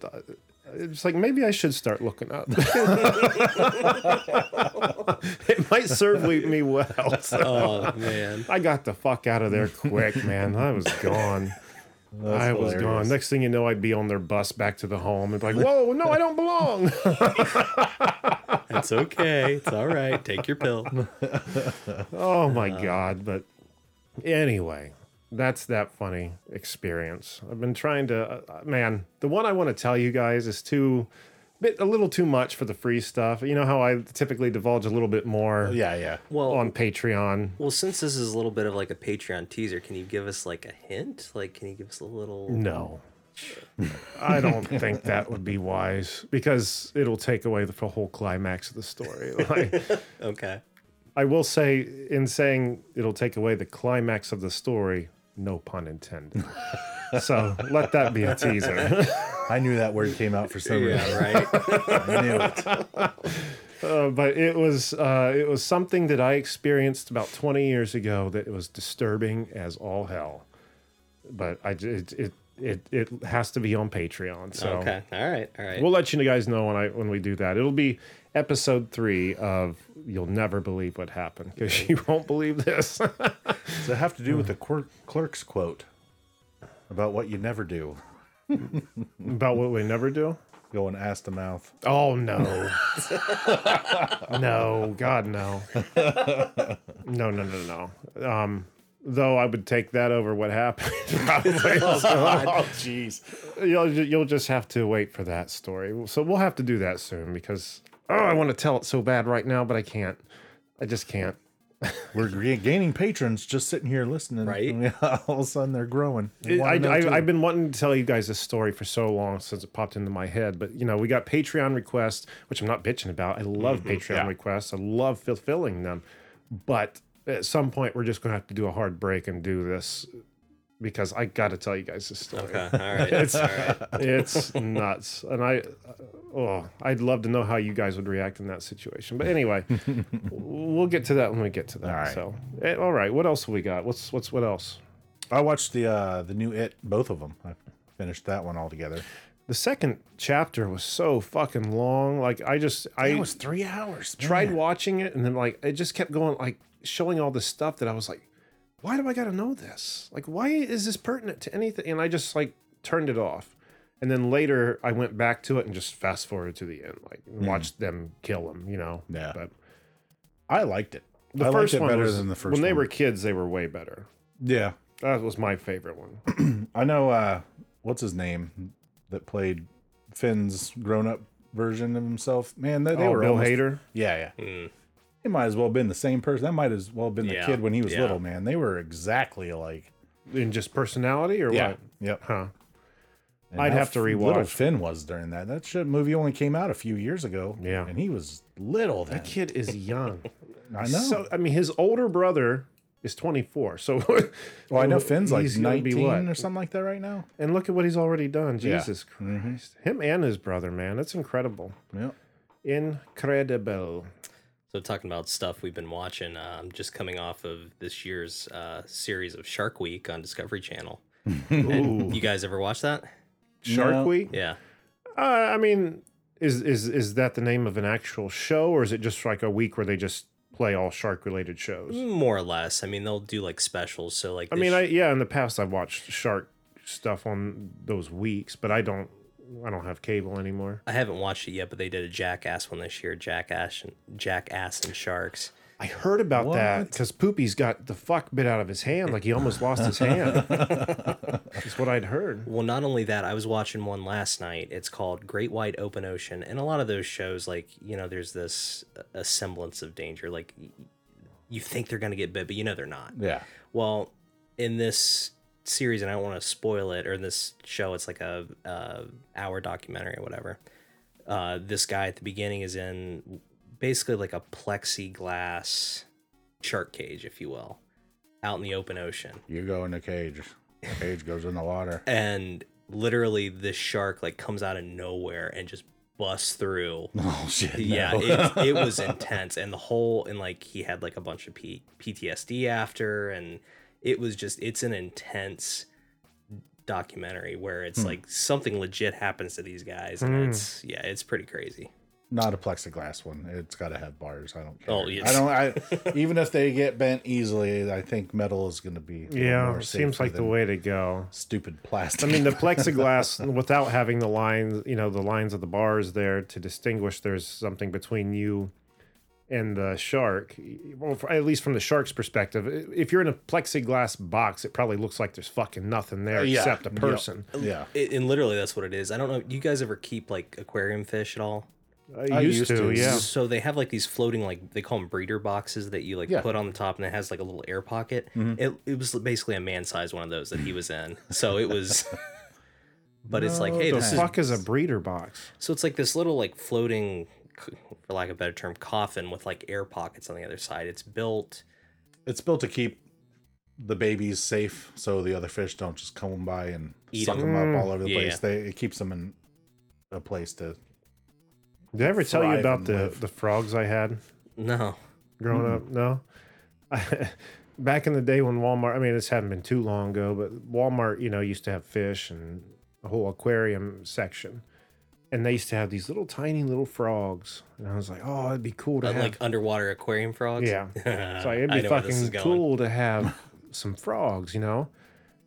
it's like maybe I should start looking up. it might serve me well. So Oh man. I got the fuck out of there quick, man. I was gone. I was gone. Next thing you know, I'd be on their bus back to the home and be like, "Whoa, no, I don't belong." It's okay. It's all right. Take your pill. Oh my god! But anyway, that's that funny experience. I've been trying to, uh, man. The one I want to tell you guys is too, bit a little too much for the free stuff. You know how I typically divulge a little bit more Yeah, yeah. Well, on Patreon. well, since this is a little bit of like a Patreon teaser, can you give us like a hint? Like, can you give us a little? No, I don't think that would be wise because it'll take away the whole climax of the story. Like, Okay. I will say, in saying it'll take away the climax of the story, no pun intended. so let that be a teaser. I knew that word came out for some reason. Yeah. Right. I knew it. Uh, but it was uh, it was something that I experienced about 20 years ago that was disturbing as all hell. But I j- it it it, it has to be on Patreon. So Okay. All right. All right. we'll let you guys know when I when we do that. It'll be episode three of You'll Never Believe What Happened because you won't believe this. Does it have to do with the quir- clerk's quote about what you never do? About what we never do. Go and ask the mouth. Oh no. no, God no. No, no, no, no. Um though I would take that over what happened probably. Oh, jeez. you'll you'll just have to wait for that story. So we'll have to do that soon because oh, I want to tell it so bad right now, but I can't. I just can't. We're g- gaining patrons just sitting here listening. Right. All of a sudden they're growing. They I, wanna know too. I, I've been wanting to tell you guys this story for so long since it popped into my head. But you know, we got Patreon requests, which I'm not bitching about. I love mm-hmm. Patreon Yeah. requests. I love fulfilling them. But at some point, we're just going to have to do a hard break and do this because I got to tell you guys this story. okay. All right. It's all right. it's nuts, and I oh, I'd love to know how you guys would react in that situation. But anyway, we'll get to that when we get to that. All right. So, eh, all right, what else have we got? What's what's what else? I watched the uh the new It, both of them. I finished that one altogether. The second chapter was so fucking long. Like I just I It was three hours. tried man. watching it, and then like it just kept going, like showing all this stuff that I was like, why do I got to know this? Like, why is this pertinent to anything? And I just like turned it off. And then later, I went back to it and just fast forwarded to the end, like watched them kill him, you know. Yeah. But I liked it. the I liked first it one better was, than the first when they were kids, they were way better. Yeah. That was my favorite one. I know uh what's his name that played Finn's grown up version of himself. Man, they, they oh, were Bill almost, Hader. Yeah, yeah. Mm. He might as well have been the same person. That might as well have been the Yeah, kid when he was yeah. little, man. They were exactly alike. in just personality or what? Yep. Huh? And I'd how have to f- Little rewatch. Finn was during that. That shit movie only came out a few years ago. Yeah. And he was little then. That kid is young. I know. So I mean, his older brother is 24. So well, I know Finn's like he's gonna be 19 what? or something like that right now. And look at what he's already done. Yeah. Jesus mm-hmm. Christ. Him and his brother, man. That's incredible. Yep. Incredible. So talking about stuff we've been watching, uh, I'm just coming off of this year's uh, series of Shark Week on Discovery Channel. And you guys ever watch that? Shark No. Week. Yeah. Uh, I mean, is is is that the name of an actual show, or is it just like a week where they just play all shark related shows? More or less. I mean, they'll do like specials. So like, I this mean, sh- I yeah, in the past I've watched shark stuff on those weeks, but I don't I don't have cable anymore. I haven't watched it yet, but they did a Jackass one this year. Jackass and Jackass and Sharks. I heard about that because Poopy's got the fuck bit out of his hand, like he almost lost his hand. That's what I'd heard. Well, not only that, I was watching one last night. It's called Great White Open Ocean, and a lot of those shows, like you know, there's this a semblance of danger. Like y- you think they're gonna get bit, but you know they're not. Yeah. Well, in this series, and I don't want to spoil it, or in this show, it's like a, a hour documentary or whatever. Uh, this guy at the beginning is in basically like a plexiglass shark cage, if you will, out in the open ocean You go in the cage. The cage goes in the water. and literally this shark like comes out of nowhere and just busts through Oh shit. no. yeah it, it was intense and the whole and like he had like a bunch of P- ptsd after and it was just it's an intense documentary where it's hmm. like something legit happens to these guys and hmm. it's yeah it's pretty crazy Not a plexiglass one. It's got to have bars. I don't care. Oh, yes. I don't. I even if they get bent easily, I think metal is going to be. Yeah, more it seems like the way to go. Stupid plastic. I mean, the plexiglass, without having the lines, you know, the lines of the bars there to distinguish there's something between you and the shark. Well, for, at least from the shark's perspective, if you're in a plexiglass box, it probably looks like there's fucking nothing there yeah, except a yeah. person. yeah. it, and literally that's what it is i don't know Do you guys ever keep like aquarium fish at all I, used, used to, to. yeah. So they have like these floating, like they call them breeder boxes that you like Yeah. put on the top, and it has like a little air pocket. Mm-hmm. It, it was basically a man sized one of those that he was in. So it was, but it's like, hey, the this fuck is a breeder box? so it's like this little like floating, c- for lack of a better term, coffin with like air pockets on the other side. It's built. It's built to keep the babies safe, so the other fish don't just come by and Eat suck 'em. them up all over the mm. Yeah. place. They it keeps them in a place to. Did I ever tell you about the, live. the frogs I had? No, growing hmm. up. No, back in the day when Walmart. I mean, this hadn't been too long ago, but Walmart, you know, used to have fish and a whole aquarium section, and they used to have these little tiny little frogs. And I was like, oh, it'd be cool to Uh, have. like underwater aquarium frogs. yeah, so it'd be know where this is fucking cool to have some frogs, you know.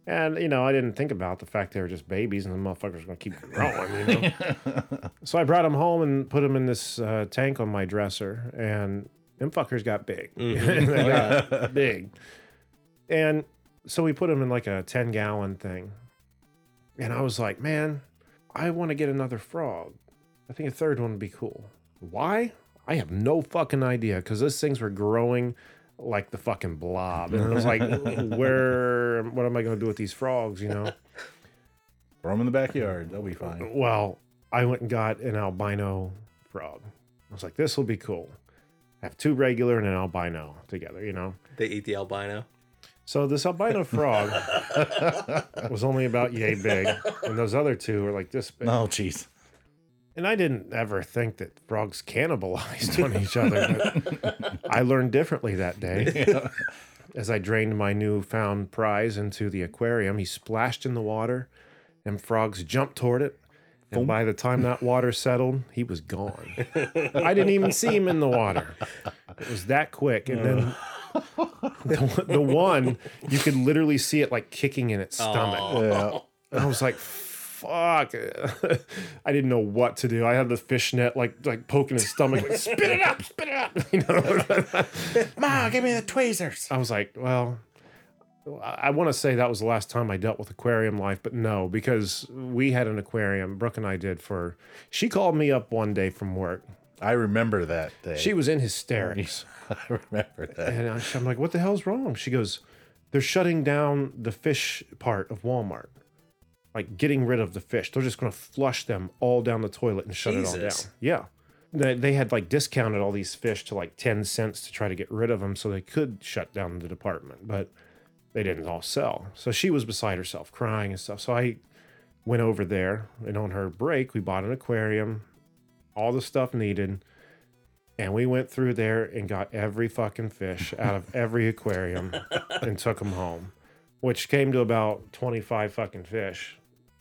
And you know, I didn't think about the fact they were just babies, and the motherfuckers gonna keep growing. You know. so I brought them home and put them in this uh, tank on my dresser, and them fuckers got big. Mm-hmm. they Oh, got big. And so we put them in like a ten gallon thing, and I was like, man, I want to get another frog. I think a third one would be cool. Why? I have no fucking idea because those things were growing like the fucking blob. And I was like, where, what am I going to do with these frogs, you know? Throw them in the backyard. They'll be fine. Well, I went and got an albino frog. I was like, this will be cool. Have two regular and an albino together, you know? They eat the albino. So this albino frog was only about yay big, and those other two were like this big. Oh, jeez. And I didn't ever think that frogs cannibalized on each other. But I learned differently that day. As I drained my newfound prize into the aquarium, he splashed in the water, and frogs jumped toward it. And by the time that water settled, he was gone. I didn't even see him in the water. It was that quick. And then the, the one, you could literally see it like kicking in its stomach. Yeah. And I was like, fuck. I didn't know what to do. I had the fishnet like like poking his stomach, like, spit it up, spit it up. You know? Ma, give me the tweezers. I was like, well, I want to say that was the last time I dealt with aquarium life, but no, because we had an aquarium, Brooke and I did for she called me up one day from work. I remember that day. She was in hysterics. I remember that. And I- I'm like, what the hell's wrong? She goes, they're shutting down the fish part of Walmart. Like getting rid of the fish. They're just going to flush them all down the toilet and shut it all Jesus. down. Yeah. They, they had like discounted all these fish to like 10 cents to try to get rid of them so they could shut down the department, but they didn't all sell. So she was beside herself crying and stuff. So I went over there and on her break, we bought an aquarium, all the stuff needed. And we went through there and got every fucking fish out of every aquarium and took them home, which came to about 25 fucking fish.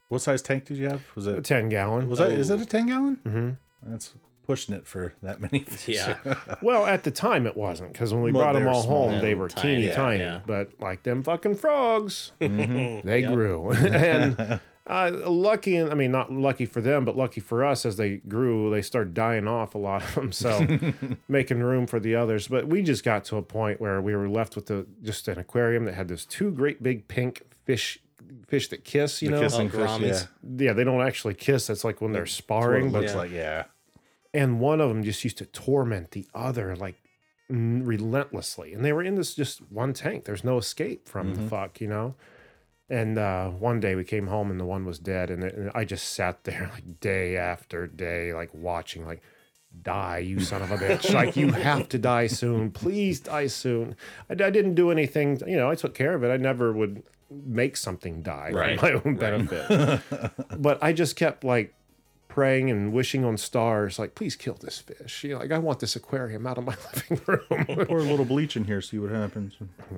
What size tank did you have? Was it A 10 gallon. was that is that a ten gallon? Mm-hmm. That's pushing it for that many. Fish. Yeah. Well, at the time it wasn't because when we Well, brought them all home, they were tiny, teeny yeah, tiny. yeah. But like them fucking frogs, Mm-hmm. they grew. and uh, lucky, I mean, not lucky for them, but lucky for us as they grew, they started dying off a lot of them. So making room for the others. But we just got to a point where we were left with the, just an aquarium that had those two great big pink fish. Fish that kiss, you The know, kissing Oh, fish, yeah. gouramis. yeah, they don't actually kiss. That's like when they're That's what sparring, it but looks like yeah. and one of them just used to torment the other like n- relentlessly and they were in this just one tank there's no escape from the fuck you know and uh, one day we came home and the one was dead and, it, and i just sat there like day after day like watching like die you son of a bitch. Like you have to die soon. Please die soon. I, I didn't do anything you know i took care of it. I never would make something die Right, for my own benefit. But i just kept like praying and wishing on stars, like, please kill this fish. You know, like, I want this aquarium out of my living room. Pour a little bleach in here, see what happens.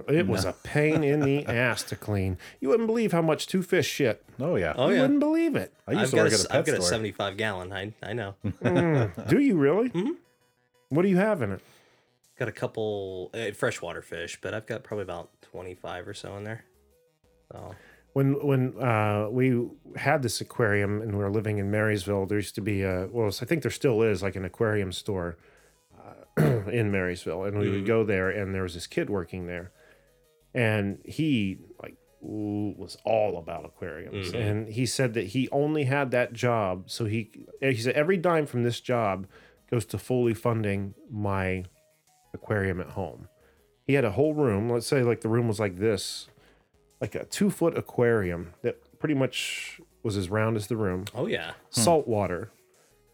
it was a pain in the ass to clean. You wouldn't believe how much two fish shit. Oh yeah. Oh you yeah. wouldn't believe it. I used I've to got, work a, at s- a pet I've got a store. 75 gallon. I I know. Do you really? Mm-hmm. What do you have in it? got a couple uh, freshwater fish, but I've got probably about 25 or so in there. So When when uh, we had this aquarium and we were living in Marysville, there used to be a well, I think there still is like an aquarium store uh, in Marysville, and we would go there, and there was this kid working there, and he like was all about aquariums, and he said that he only had that job, so he he said every dime from this job goes to fully funding my aquarium at home. He had a whole room. Let's say like the room was like this, like a two foot aquarium that pretty much was as round as the room, oh yeah, salt water,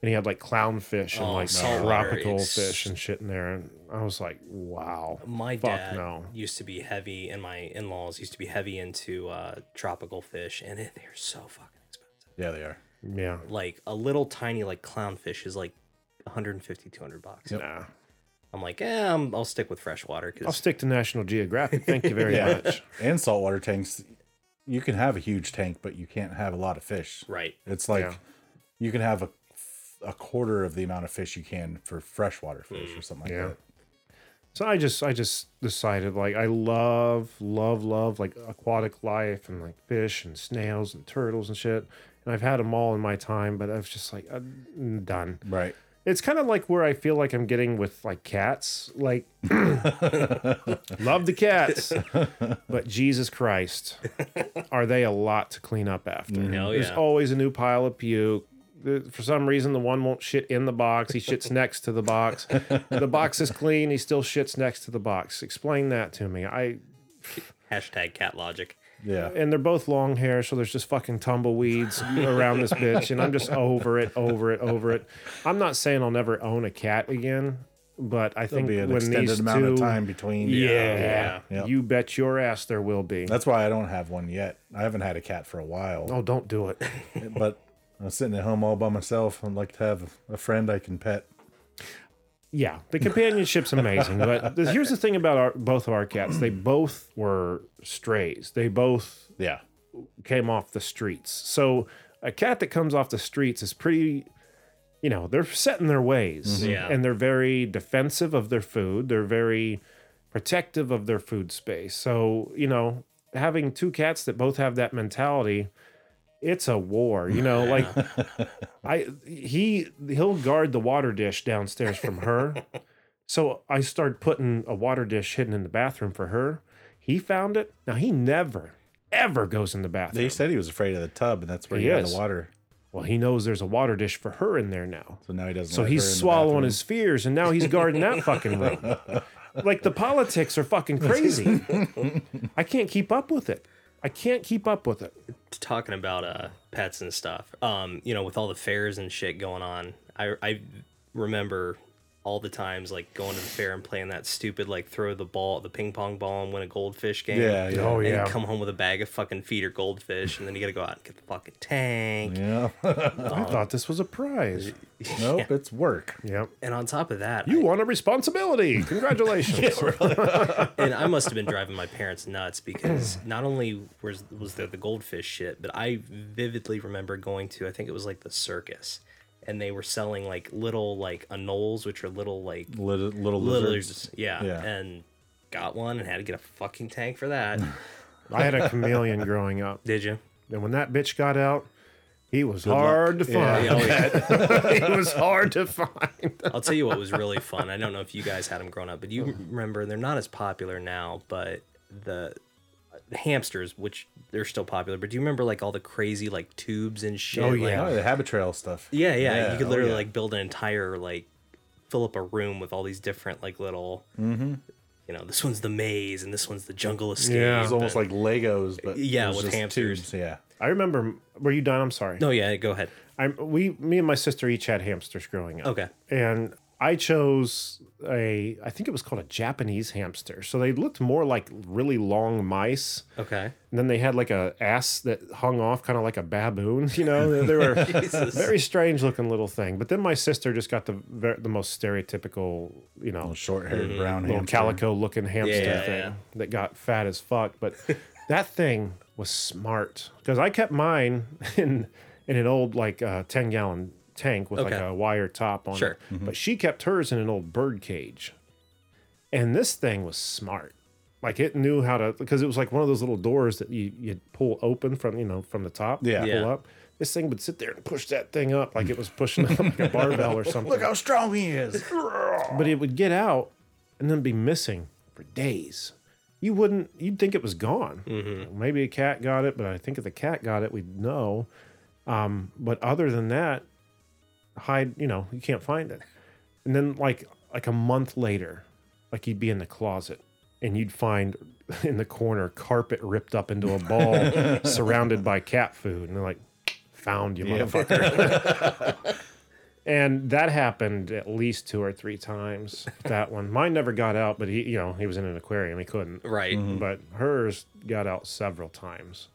and he had like clownfish and Oh, like saltwater tropical ex- fish and shit in there. And I was like, wow, my fuck dad no. used to be heavy, and my in-laws used to be heavy into uh, tropical fish, and it, they're so fucking expensive. Yeah, they are. Yeah, Like a little tiny like clownfish is like 150, 200 bucks. nah. I'm like, eh, I'm, I'll stick with freshwater Cause... I'll stick to National Geographic. Thank you very Yeah. much. And saltwater tanks, you can have a huge tank, but you can't have a lot of fish. right. It's like Yeah. you can have a a quarter of the amount of fish you can for freshwater fish or something like Yeah. that. So I just I just decided like I love love love like aquatic life and like fish and snails and turtles and shit. And I've had them all in my time, but I was just like I'm done. Right. It's kind of like where I feel like I'm getting with like cats. Like love the cats, but Jesus Christ, are they a lot to clean up after? There's yeah. always a new pile of puke. For some reason, the one won't shit in the box. He shits next to the box. The box is clean. He still shits next to the box. Explain that to me. I Hashtag cat logic. Yeah. and they're both long hair, so there's just fucking tumbleweeds around this bitch, and I'm just over it, over it, over it. I'm not saying I'll never own a cat again, but I There'll think be an when extended these amount two, of time between. yeah, Yeah. Yep. you bet your ass there will be. That's why I don't have one yet. I haven't had a cat for a while. oh, don't do it. But I'm sitting at home all by myself. I'd like to have a friend I can pet. Yeah, the companionship's amazing, but here's the thing about our both of our cats. They both were strays. They both Yeah. came off the streets. So a cat that comes off the streets is pretty, you know, they're set in their ways. Mm-hmm. Yeah. And they're very defensive of their food. They're very protective of their food space. So, you know, having two cats that both have that mentality, it's a war. You know, like I he he'll guard the water dish downstairs from her. So I started putting a water dish hidden in the bathroom for her. He found it. Now he never, ever goes in the bathroom. They said he was afraid of the tub, and that's where He he, got the water. Well, he knows there's a water dish for her in there now. So now he doesn't. So he's swallowing his fears, and now he's guarding that fucking room. Like the politics are fucking crazy. I can't keep up with it. I can't keep up with it. talking about uh pets and stuff um you know with all the fairs and shit going on i i remember all the times like going to the fair and playing that stupid like throw the ball, the ping pong ball and win a goldfish game. Yeah, yeah. Oh, And yeah. come home with a bag of fucking feeder goldfish, and then you got to go out and get the fucking tank. Yeah. I um, thought this was a prize. nope, it's work. Yep. And on top of that, You I- want a responsibility. Congratulations. and I must have been driving my parents nuts because not only was was there the goldfish shit, but I vividly remember going to I think it was like the circus, and they were selling like little like anoles, which are little like Little, little lizards, lizards. yeah, Yeah. and got one and had to get a fucking tank for that. I had a chameleon growing up. Did you? And when that bitch got out, he was hard to find. Yeah. he was hard to find. I'll tell you what was really fun. I don't know if you guys had them growing up, but you remember they're not as popular now, but the the hamsters, which they're still popular, but do you remember like all the crazy like tubes and shit? Oh, like- yeah. Oh, the Habitrail stuff. Yeah, yeah. Yeah, you could oh, literally yeah. like build an entire like fill up a room with all these different like little Mm-hmm. you know, this one's the maze and this one's the jungle escape. Yeah. It's almost and- like Legos, but Yeah, it was with just hamsters. tubes, Yeah. I remember. Were you done? I'm sorry. No, yeah, go ahead. I'm, we me and my sister each had hamsters growing up. Okay. And I chose a I think it was called a Japanese hamster. So they looked more like really long mice. Okay. And then they had like a ass that hung off kind of like a baboon, you know. They, they were very strange looking little thing. But then my sister just got the ver- the most stereotypical, you know, short-haired brown little hamster. calico looking hamster Mm-hmm. Yeah, thing yeah. that got fat as fuck. But that thing was smart because I kept mine in in an old like uh, ten gallon tank with like Okay. a wire top on Sure. it. Mm-hmm. But she kept hers in an old bird cage, and this thing was smart. Like it knew how to because it was like one of those little doors that you you pull open from you know from the top. Yeah. pull Yeah. up. This thing would sit there and push that thing up like it was pushing up like a barbell or something Look how strong he is. but it would get out and then be missing for days. You wouldn't. You'd think it was gone. Maybe a cat got it, but I think if the cat got it, we'd know. Um, but other than that, hide. You know, you can't find it. And then like like a month later, like you'd be in the closet and you'd find in the corner carpet ripped up into a ball, surrounded by cat food, and they're like, "Found you, motherfucker." And that happened at least two or three times. That one, mine never got out, but he, you know, he was in an aquarium, he couldn't. Right. Mm-hmm. But hers got out several times.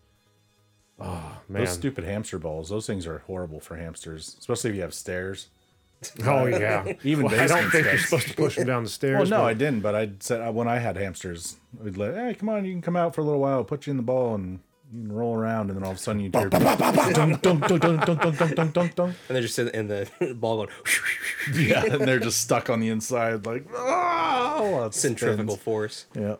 Oh man! Those stupid hamster balls. Those things are horrible for hamsters, especially if you have stairs. oh yeah. Even Well, I don't basement think you're supposed to push them down the stairs. Well, no, but- I didn't. But I said uh, when I had hamsters, we'd let, hey, come on, you can come out for a little while. I'll put you in the ball and you can roll around, and then all of a sudden you hear dunk, dunk, dunk, dunk, dunk, dunk, dunk, dunk, dunk, dunk. And they're just in, in the ball going Yeah, and they're just stuck on the inside, like oh, centrifugal spins. force. Yeah,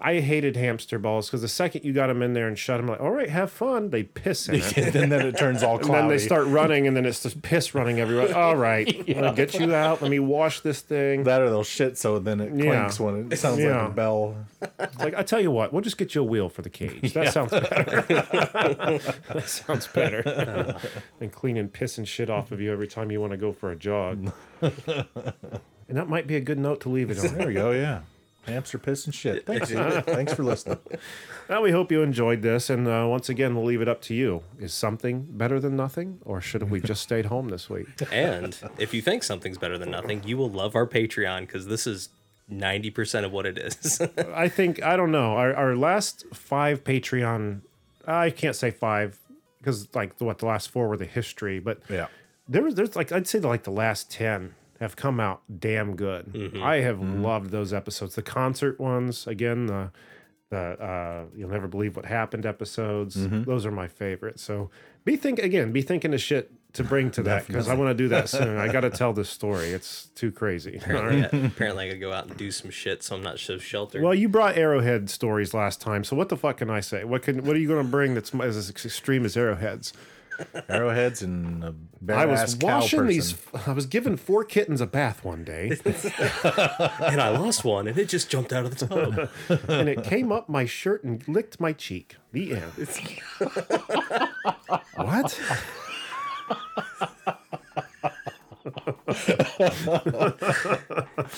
I hated hamster balls because the second you got them in there and shut them, like, all right, have fun. They piss in it. and then it turns all cloudy. And then they start running, and then it's just piss running everywhere. All right, I'll get you out. Let me wash this thing. that or they'll shit, so then it Yeah. clinks when it sounds Yeah. like a bell. It's like I tell you what, we'll just get you a wheel for the cage. That sounds better. that sounds better than cleaning piss and shit off of you every time you want to go for a jog. and that might be a good note to leave it on. There we go. Yeah, hamster piss and shit. Thanks, thanks for listening. Well, we hope you enjoyed this, and uh, once again, we'll leave it up to you. Is something better than nothing, or should we just stayed home this week? And if you think something's better than nothing, you will love our Patreon because this is 90% of what it is. I think I don't know. Our, our last five Patreon, I can't say five because like what the last four were the history, but Yeah. there was there's like I'd say like the last ten have come out damn good. Mm-hmm. I have mm-hmm. loved those episodes. The concert ones, again, the the uh, you'll never believe what happened episodes. Mm-hmm. Those are my favorite. So be think again, be thinking of shit to bring to that because I want to do that soon. I got to tell this story. It's too crazy. All right. apparently, apparently, I gotta go out and do some shit, so I'm not so sheltered. Well, you brought Arrowhead stories last time, so what the fuck can I say? What can what are you going to bring that's as extreme as Arrowheads? Arrowheads and a bare I was ass cow washing these. I was giving four kittens a bath one day, and I lost one, and it just jumped out of the tub. and it came up my shirt and licked my cheek. The end. what?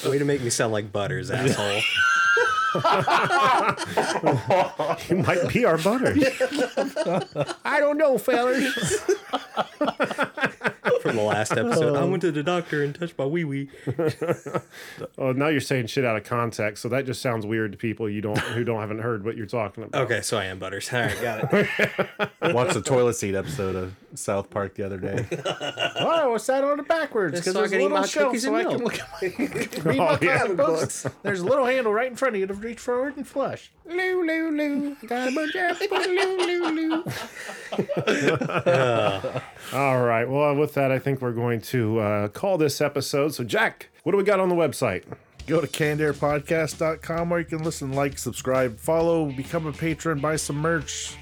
Way to make me sound like Butters, asshole. You might be our butter. I don't know, fellas. from the last episode. I went to the doctor and touched my wee wee. Oh, now you're saying shit out of context, so that just sounds weird to people you don't who don't haven't heard what you're talking about. Okay, so I am Butters. All right, got it. Watched the toilet seat episode of South Park the other day. oh, I sat on it backwards because so there's a little my shelf cookies so I and can look at my, read my Oh, yeah. books. There's a little handle right in front of you to reach forward and flush. Loo, loo, loo. Got a bunch of apple, loo, loo, loo. Uh. All right. Well, with that, I think we're going to uh, call this episode. So, Jack, what do we got on the website? Go to cannedairpodcast.com where you can listen, like, subscribe, follow, become a patron, buy some merch.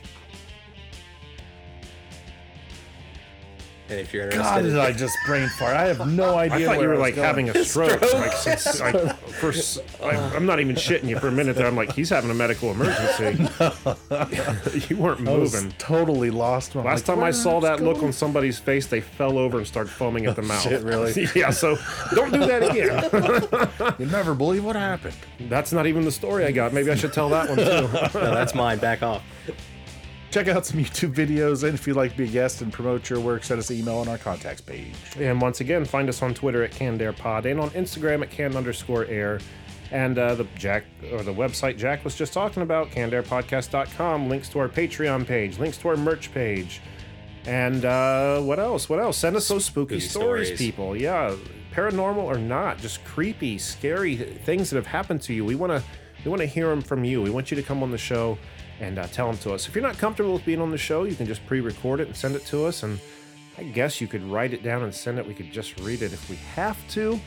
And if you're God, interested, did I just brain fart? I have no idea. I thought you were like going. having a stroke. Like, since, like, for, like, I'm not even shitting you for a minute there. I'm like, he's having a medical emergency. you weren't I was moving. totally lost. I'm Last like, time I saw is that look on somebody's face, they fell over and started foaming at the oh, mouth. shit, really? yeah, so don't do that again. You'll never believe what happened. That's not even the story I got. Maybe I should tell that one too. no, that's mine. Back off. Check out some YouTube videos, and if you'd like to be a guest and promote your work, send us an email on our contacts page. And once again, find us on Twitter at CannedAirPod and on Instagram at can underscore air. And uh, the Jack or the website Jack was just talking about, cannedairpodcast.com, links to our Patreon page, links to our merch page. And uh, what else? What else? Send us those spooky, Spooky stories, stories. people. Yeah, paranormal or not, just creepy, scary things that have happened to you. We want to we want to hear them from you. We want you to come on the show and uh, tell them to us. If you're not comfortable with being on the show, you can just pre-record it and send it to us. And I guess you could write it down and send it. We could just read it if we have to.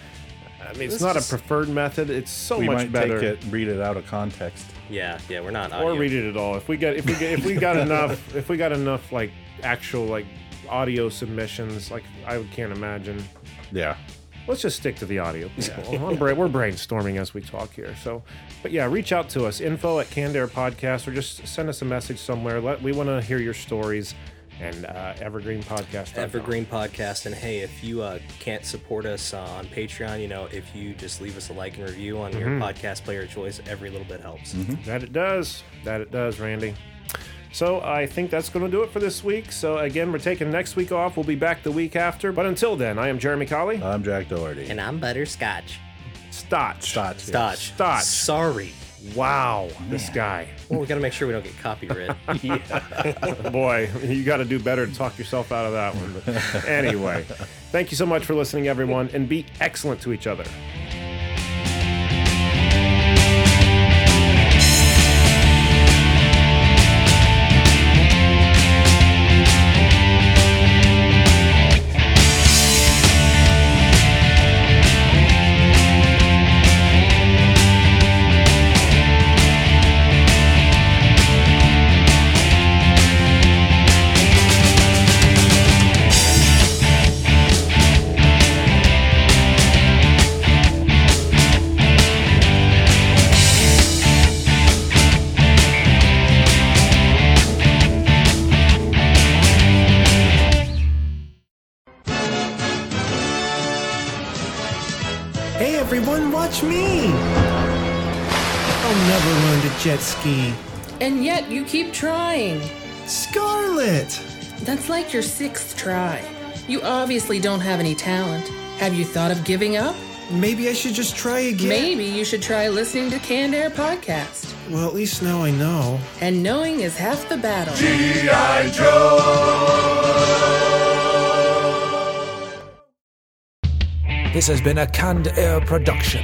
I mean, it's This not is- a preferred method. It's so we much might better. take it read it out of context. Yeah, yeah, we're not or audio. read it at all. If we get if we get if we got enough if we got enough like actual like audio submissions, like I can't imagine. Yeah. Let's just stick to the audio. People. Bra- we're brainstorming as we talk here. So, but yeah, reach out to us. Info at Canned Air Podcast, or just send us a message somewhere. Let we want to hear your stories. And uh, Evergreen Podcast. Evergreen Podcast. And hey, if you uh, can't support us uh, on Patreon, you know, if you just leave us a like and review on your podcast player of choice, every little bit helps. That it does. That it does, Randy. So I think that's going to do it for this week. So again, we're taking next week off. We'll be back the week after. But until then, I am Jeremy Colley. I'm Jack Doherty. And I'm Butterscotch. Stotch. Stotch. Stotch. Stotch. Sorry. Wow, this guy. Well, we got to make sure we don't get copyright. Boy, you got to do better to talk yourself out of that one. But anyway, thank you so much for listening, everyone, and be excellent to each other. To jet ski. And yet you keep trying. Scarlet! That's like your sixth try. You obviously don't have any talent. Have you thought of giving up? Maybe I should just try again. Maybe you should try listening to Canned Air Podcast. Well, at least now I know. And knowing is half the battle. This has been a Canned Air production.